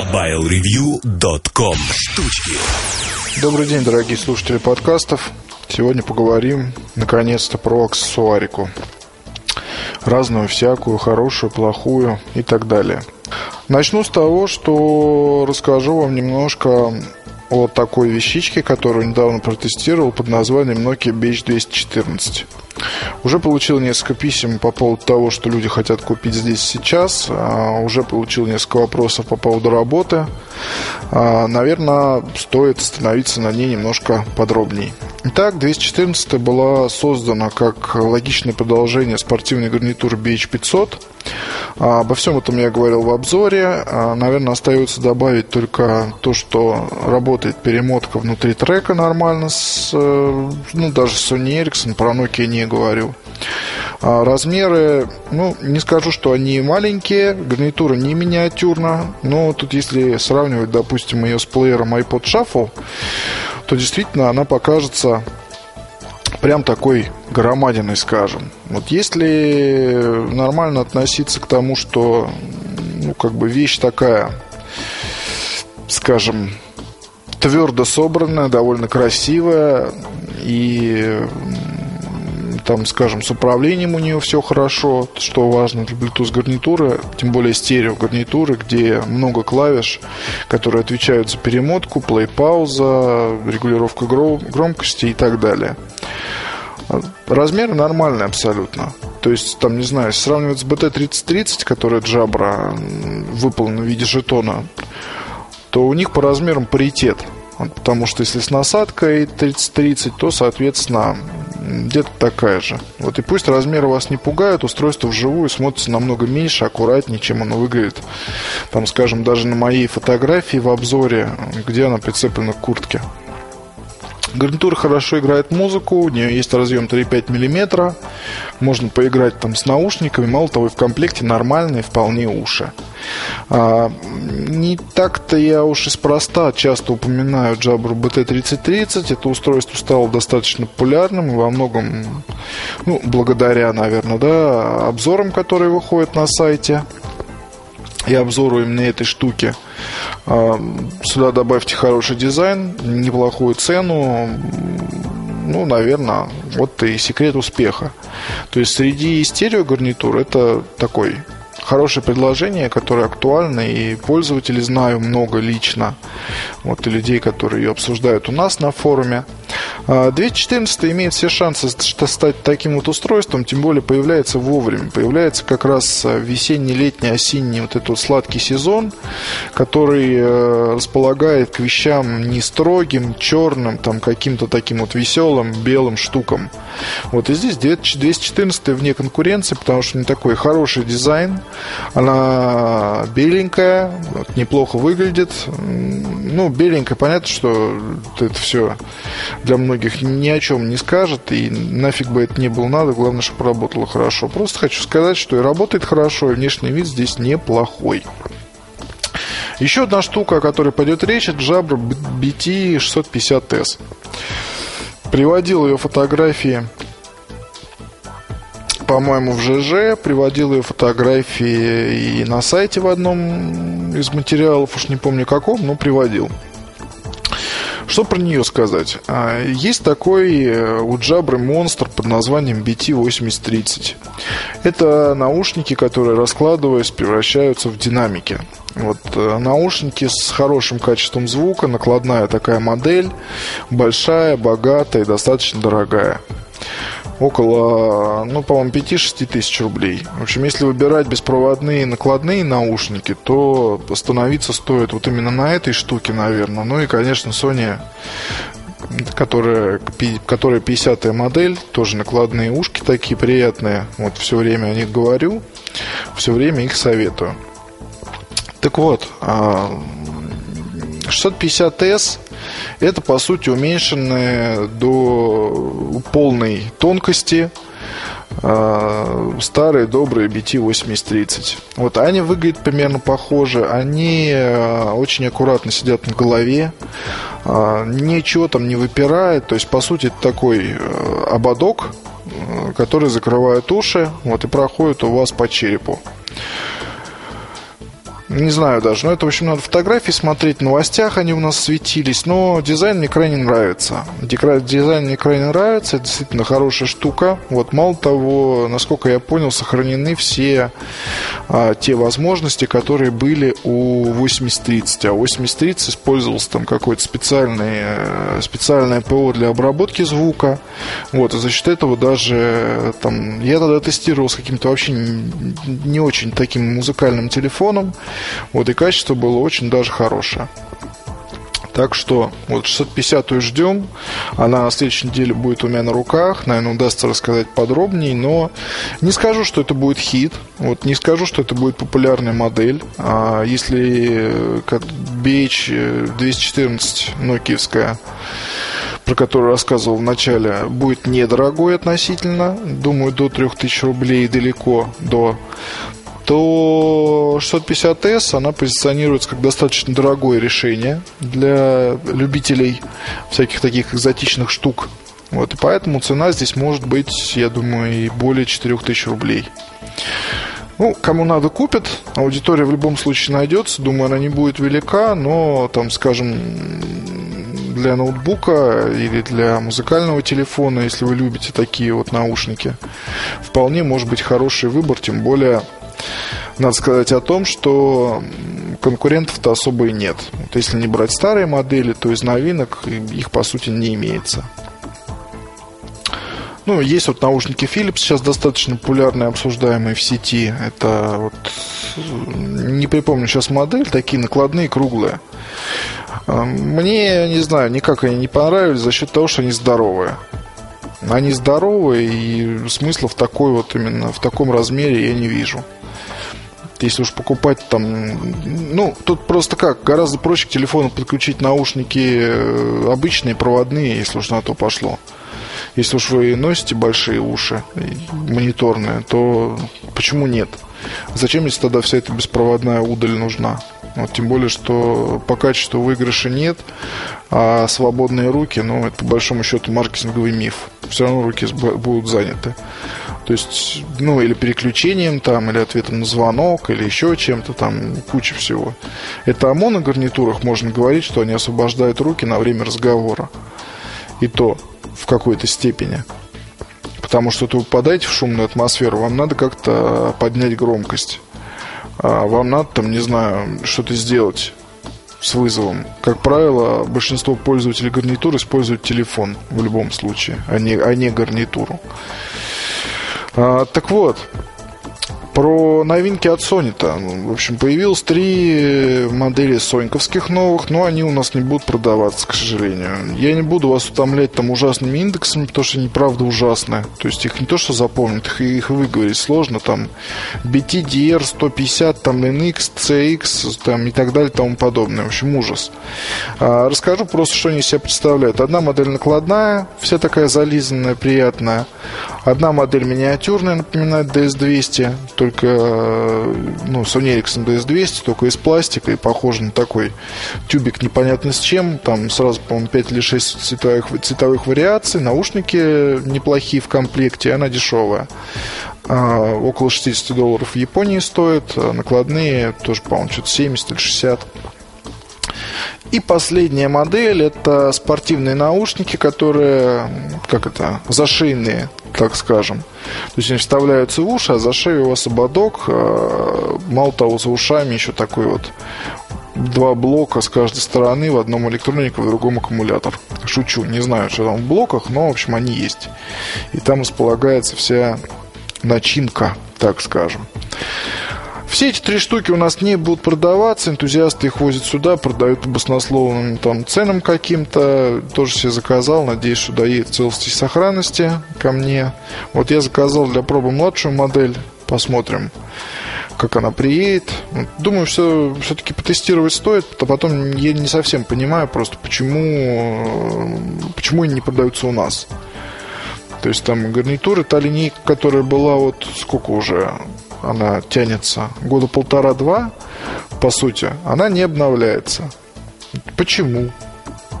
MobileReview.com Штучки Добрый день, дорогие слушатели подкастов. Сегодня поговорим, наконец-то, про аксессуарику. Разную, всякую, хорошую, плохую и так далее. Начну с того, что расскажу вам немножко о такой вещичке, которую недавно протестировал под названием Nokia Beach 214. Уже получил несколько писем по поводу того, что люди хотят купить здесь сейчас. А, уже получил несколько вопросов по поводу работы. А, наверное, стоит остановиться на ней немножко подробнее. Итак, 214 была создана как логичное продолжение спортивной гарнитуры BH500. А, обо всем этом я говорил в обзоре. Наверное, остается добавить только то, что работает перемотка внутри трека нормально, с, э, ну, даже Sony Ericsson, про Nokia не говорю. А размеры, ну, не скажу, что они маленькие, гарнитура не миниатюрна, но тут если сравнивать, допустим, ее с плеером iPod Shuffle, то действительно она покажется прям такой громадиной, скажем. Вот если нормально относиться к тому, что, ну, как бы вещь такая, скажем, твердо собранная, довольно красивая и там, скажем, с управлением у нее все хорошо, что важно для Bluetooth гарнитуры, тем более стерео гарнитуры, где много клавиш, которые отвечают за перемотку, плей-пауза, регулировку громкости и так далее. Размеры нормальные абсолютно. То есть, там, не знаю, сравнивать с BT-3030, которая Jabra выполнена в виде жетона, то у них по размерам паритет. Потому что если с насадкой 30-30, то, соответственно, где-то такая же. Вот и пусть размеры вас не пугают, устройство вживую смотрится намного меньше, аккуратнее, чем оно выглядит. Там, скажем, даже на моей фотографии в обзоре, где она прицеплена к куртке. Гарнитура хорошо играет музыку, у нее есть разъем 3,5 мм, можно поиграть там с наушниками, мало того, и в комплекте нормальные вполне уши. А, не так-то я уж спроста часто упоминаю Jabra BT3030, это устройство стало достаточно популярным во многом, ну, благодаря, наверное, да, обзорам, которые выходят на сайте и обзору именно этой штуки. А, сюда добавьте хороший дизайн, неплохую цену, ну, наверное, вот и секрет успеха. То есть среди стереогарнитур это такой хорошее предложение, которое актуально, и пользователей знаю много лично, вот, и людей, которые ее обсуждают у нас на форуме. 214 а, имеет все шансы стать таким вот устройством, тем более появляется вовремя. Появляется как раз а, весенний, летний, осенний вот этот сладкий сезон, который э, располагает к вещам не строгим, черным, там каким-то таким вот веселым, белым штукам. Вот и здесь 214 вне конкуренции, потому что не такой хороший дизайн, она беленькая, неплохо выглядит. Ну, беленькая, понятно, что это все для многих ни о чем не скажет, и нафиг бы это не было надо, главное, чтобы работало хорошо. Просто хочу сказать, что и работает хорошо, и внешний вид здесь неплохой. Еще одна штука, о которой пойдет речь, это Jabra BT650S. Приводил ее фотографии по-моему, в ЖЖ, приводил ее фотографии и на сайте в одном из материалов, уж не помню каком, но приводил. Что про нее сказать? А, есть такой э, у Джабры монстр под названием BT8030. Это наушники, которые, раскладываясь, превращаются в динамики. Вот э, наушники с хорошим качеством звука, накладная такая модель, большая, богатая и достаточно дорогая около, ну, по-моему, 5-6 тысяч рублей. В общем, если выбирать беспроводные накладные наушники, то остановиться стоит вот именно на этой штуке, наверное. Ну и, конечно, Sony которая, которая 50-я модель, тоже накладные ушки такие приятные. Вот все время о них говорю, все время их советую. Так вот, 650S а, это, по сути, уменьшенные до полной тонкости а, старые добрые BT8030. Вот они выглядят примерно похоже. Они а, очень аккуратно сидят на голове. А, ничего там не выпирает. То есть, по сути, это такой ободок, который закрывает уши вот, и проходит у вас по черепу. Не знаю даже. Но это, в общем, надо фотографии смотреть. В новостях они у нас светились. Но дизайн мне крайне нравится. Дизайн мне крайне нравится. Это действительно хорошая штука. Вот, мало того, насколько я понял, сохранены все а, те возможности, которые были у 8030. А 8030 использовался там какой-то специальный, э, специальное ПО для обработки звука. Вот, и за счет этого даже э, там, я тогда тестировал с каким-то вообще не очень таким музыкальным телефоном. Вот, и качество было очень даже хорошее. Так что вот 650 ждем. Она на следующей неделе будет у меня на руках. Наверное, удастся рассказать подробнее. Но не скажу, что это будет хит. Вот не скажу, что это будет популярная модель. А если как BH214 нокиевская про которую рассказывал в начале, будет недорогой относительно. Думаю, до 3000 рублей далеко до то 650S, она позиционируется как достаточно дорогое решение для любителей всяких таких экзотичных штук. Вот, и поэтому цена здесь может быть, я думаю, и более 4000 рублей. Ну, кому надо, купят. Аудитория в любом случае найдется. Думаю, она не будет велика, но, там, скажем, для ноутбука или для музыкального телефона, если вы любите такие вот наушники, вполне может быть хороший выбор, тем более надо сказать о том, что конкурентов-то особо и нет. Вот если не брать старые модели, то из новинок их, по сути, не имеется. Ну, есть вот наушники Philips, сейчас достаточно популярные, обсуждаемые в сети. Это вот, не припомню сейчас модель, такие накладные, круглые. А, мне, не знаю, никак они не понравились за счет того, что они здоровые. Они здоровые, и смысла в такой вот именно, в таком размере я не вижу если уж покупать там... Ну, тут просто как, гораздо проще к телефону подключить наушники э, обычные, проводные, если уж на то пошло. Если уж вы носите большие уши, мониторные, то почему нет? Зачем, если тогда вся эта беспроводная удаль нужна? Вот, тем более, что по качеству выигрыша нет, а свободные руки, ну, это по большому счету маркетинговый миф. Все равно руки будут заняты. То есть, ну, или переключением там, или ответом на звонок, или еще чем-то там, куча всего. Это о моногарнитурах можно говорить, что они освобождают руки на время разговора. И то в какой-то степени. Потому что вы попадаете в шумную атмосферу, вам надо как-то поднять громкость. А вам надо там, не знаю, что-то сделать с вызовом. Как правило, большинство пользователей гарнитур используют телефон в любом случае, а не, а не гарнитуру. А, так вот, про новинки от Sony-то. В общем, появилось три модели соньковских новых, но они у нас не будут продаваться, к сожалению. Я не буду вас утомлять там ужасными индексами, потому что они правда ужасные. То есть их не то, что запомнить, их, их выговорить сложно. Там BTDR 150, там NX, CX там, и так далее, тому подобное. В общем, ужас. А, расскажу просто, что они себя представляют. Одна модель накладная, вся такая зализанная, приятная. Одна модель миниатюрная, напоминает DS200, только ну, Sony Ericsson DS200, только из пластика и похоже на такой тюбик непонятно с чем. Там сразу, по-моему, 5 или 6 цветовых, цветовых вариаций. Наушники неплохие в комплекте, она дешевая. А, около 60 долларов в Японии стоит. А накладные тоже, по-моему, что-то 70 или 60. И последняя модель это спортивные наушники, которые, как это, зашейные, так скажем. То есть они вставляются в уши, а за шею у вас ободок. А, мало того, за ушами еще такой вот два блока с каждой стороны, в одном электронике, в другом аккумулятор. Шучу, не знаю, что там в блоках, но, в общем, они есть. И там располагается вся начинка, так скажем. Все эти три штуки у нас не будут продаваться, энтузиасты их возят сюда, продают по баснословным там, ценам каким-то. Тоже себе заказал, надеюсь, что доедет в целости и сохранности ко мне. Вот я заказал для пробы младшую модель, посмотрим как она приедет. Думаю, все все-таки потестировать стоит, а потом я не совсем понимаю просто, почему, почему они не продаются у нас. То есть там гарнитуры, та линейка, которая была вот сколько уже, она тянется года полтора-два, по сути, она не обновляется. Почему?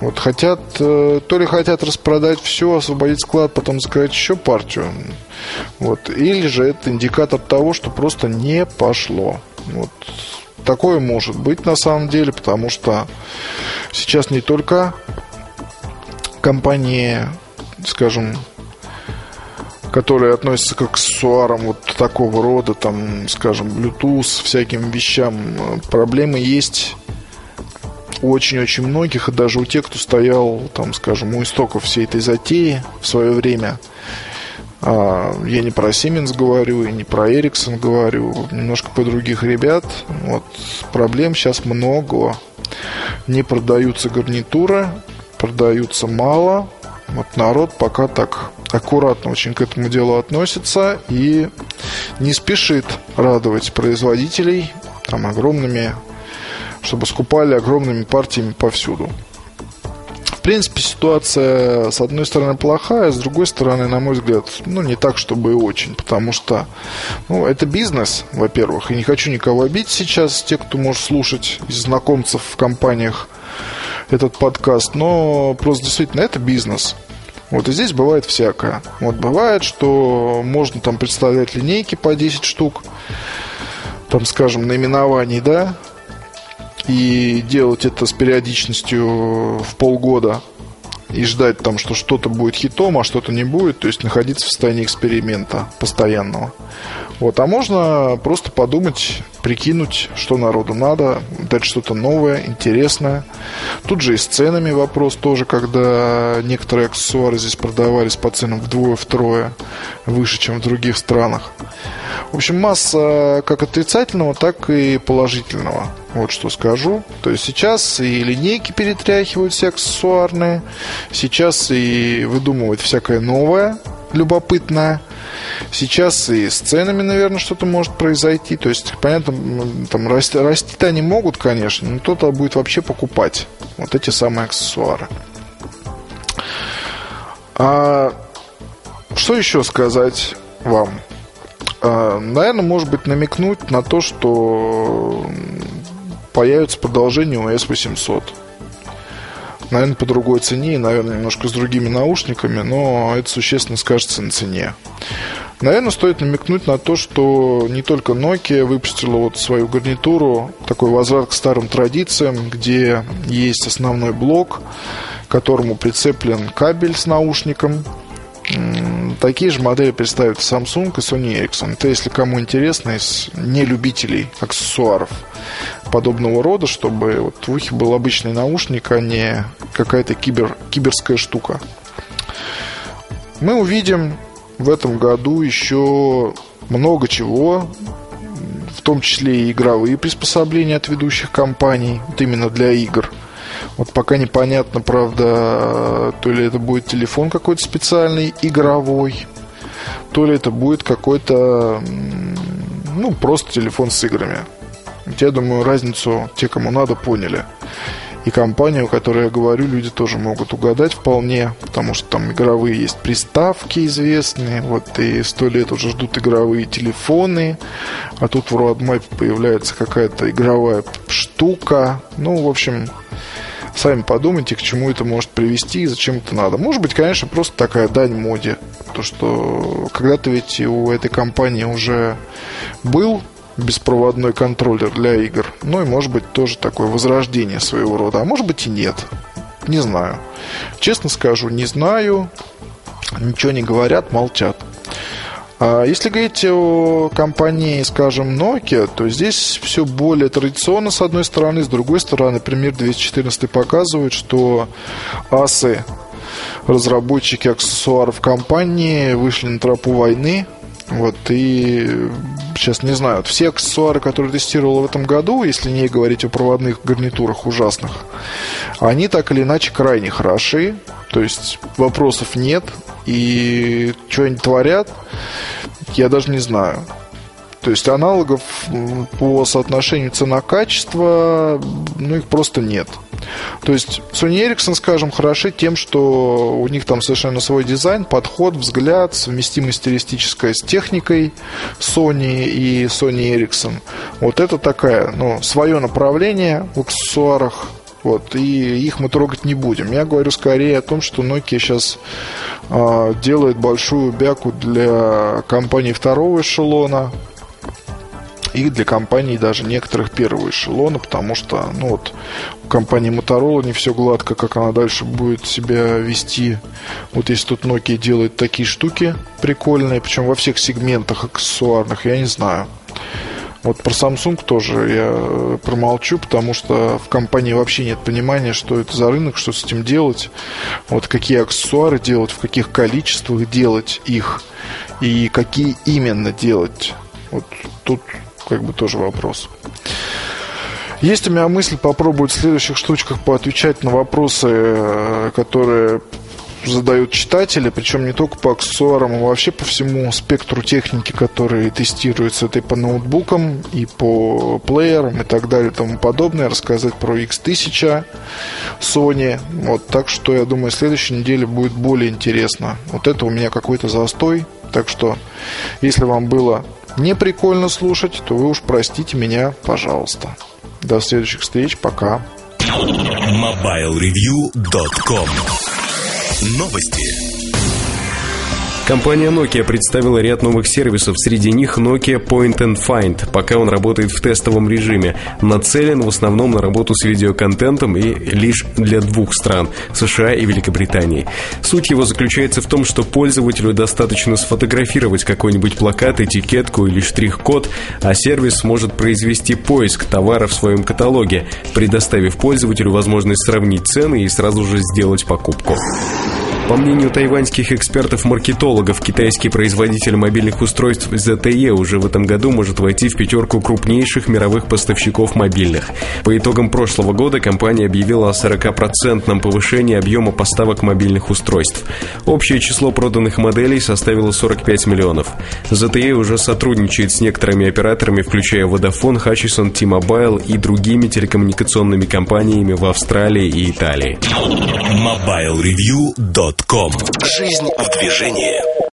Вот хотят, э, то ли хотят распродать все, освободить склад, потом заказать еще партию. Вот. Или же это индикатор того, что просто не пошло. Вот. такое может быть на самом деле, потому что сейчас не только компании, скажем, которые относятся к аксессуарам вот такого рода, там, скажем, Bluetooth, всяким вещам, проблемы есть очень-очень многих, и даже у тех, кто стоял, там, скажем, у истоков всей этой затеи в свое время. А, я не про Siemens говорю, и не про Ericsson говорю, немножко про других ребят. Вот проблем сейчас много. Не продаются гарнитуры, продаются мало. Вот народ пока так аккуратно очень к этому делу относится и не спешит радовать производителей там огромными чтобы скупали огромными партиями повсюду. В принципе, ситуация, с одной стороны, плохая, с другой стороны, на мой взгляд, ну, не так, чтобы и очень, потому что, ну, это бизнес, во-первых, и не хочу никого обидеть сейчас, те, кто может слушать из знакомцев в компаниях этот подкаст, но просто действительно это бизнес. Вот и здесь бывает всякое. Вот бывает, что можно там представлять линейки по 10 штук, там, скажем, наименований, да, и делать это с периодичностью в полгода и ждать там, что что-то будет хитом, а что-то не будет, то есть находиться в состоянии эксперимента постоянного. Вот, а можно просто подумать, прикинуть, что народу надо, дать что-то новое, интересное. Тут же и с ценами вопрос тоже, когда некоторые аксессуары здесь продавались по ценам вдвое-втрое выше, чем в других странах. В общем, масса как отрицательного, так и положительного. Вот что скажу. То есть сейчас и линейки перетряхивают все аксессуарные, сейчас и выдумывают всякое новое, любопытное. Сейчас и с ценами, наверное, что-то может произойти. То есть, понятно, там расти, расти-то они могут, конечно, но кто-то будет вообще покупать вот эти самые аксессуары. А что еще сказать вам? А, наверное, может быть, намекнуть на то, что появится продолжение у S800. Наверное, по другой цене и, наверное, немножко с другими наушниками, но это существенно скажется на цене. Наверное, стоит намекнуть на то, что не только Nokia выпустила вот свою гарнитуру, такой возврат к старым традициям, где есть основной блок, к которому прицеплен кабель с наушником, Такие же модели представят Samsung и Sony Ericsson. Это если кому интересно, из нелюбителей аксессуаров подобного рода, чтобы вот в ухе был обычный наушник, а не какая-то кибер, киберская штука. Мы увидим в этом году еще много чего, в том числе и игровые приспособления от ведущих компаний, вот именно для игр – вот пока непонятно, правда, то ли это будет телефон какой-то специальный, игровой, то ли это будет какой-то, ну, просто телефон с играми. Я думаю, разницу те, кому надо, поняли. И компанию, о которой я говорю, люди тоже могут угадать вполне, потому что там игровые есть приставки известные, вот и сто лет уже ждут игровые телефоны, а тут в Roadmap появляется какая-то игровая штука. Ну, в общем, Сами подумайте, к чему это может привести и зачем это надо. Может быть, конечно, просто такая дань моде. То, что когда-то ведь у этой компании уже был беспроводной контроллер для игр. Ну и может быть тоже такое возрождение своего рода. А может быть и нет. Не знаю. Честно скажу, не знаю. Ничего не говорят, молчат. А если говорить о компании, скажем, Nokia, то здесь все более традиционно, с одной стороны. С другой стороны, пример 214 показывает, что асы, разработчики аксессуаров компании, вышли на тропу войны. Вот, и сейчас не знаю, все аксессуары, которые тестировал в этом году, если не говорить о проводных гарнитурах ужасных, они так или иначе крайне хороши. То есть вопросов нет. И что они творят, я даже не знаю. То есть аналогов по соотношению цена-качество, ну, их просто нет. То есть Sony Ericsson, скажем, хороши тем, что у них там совершенно свой дизайн, подход, взгляд, совместимость стилистическая с техникой Sony и Sony Ericsson. Вот это такая, ну, свое направление в аксессуарах, вот, и их мы трогать не будем. Я говорю скорее о том, что Nokia сейчас э, делает большую бяку для компаний второго эшелона. И для компаний даже некоторых первого эшелона, потому что ну вот, у компании Motorola не все гладко, как она дальше будет себя вести. Вот если тут Nokia делает такие штуки прикольные, причем во всех сегментах аксессуарных, я не знаю. Вот про Samsung тоже я промолчу, потому что в компании вообще нет понимания, что это за рынок, что с этим делать, вот какие аксессуары делать, в каких количествах делать их и какие именно делать. Вот тут как бы тоже вопрос. Есть у меня мысль попробовать в следующих штучках поотвечать на вопросы, э, которые задают читатели, причем не только по аксессуарам, а вообще по всему спектру техники, которые тестируются. Это и по ноутбукам, и по плеерам, и так далее, и тому подобное. Рассказать про X1000 Sony. Вот, так что, я думаю, следующей неделе будет более интересно. Вот это у меня какой-то застой. Так что, если вам было не прикольно слушать, то вы уж простите меня, пожалуйста. До следующих встреч. Пока. MobileReview.com Новости. Компания Nokia представила ряд новых сервисов, среди них Nokia Point and Find, пока он работает в тестовом режиме. Нацелен в основном на работу с видеоконтентом и лишь для двух стран – США и Великобритании. Суть его заключается в том, что пользователю достаточно сфотографировать какой-нибудь плакат, этикетку или штрих-код, а сервис сможет произвести поиск товара в своем каталоге, предоставив пользователю возможность сравнить цены и сразу же сделать покупку. По мнению тайваньских экспертов-маркетологов, китайский производитель мобильных устройств ZTE уже в этом году может войти в пятерку крупнейших мировых поставщиков мобильных. По итогам прошлого года компания объявила о 40% повышении объема поставок мобильных устройств. Общее число проданных моделей составило 45 миллионов. ZTE уже сотрудничает с некоторыми операторами, включая Vodafone, Hutchison, T-Mobile и другими телекоммуникационными компаниями в Австралии и Италии. MobileReview.com Жизнь в движении.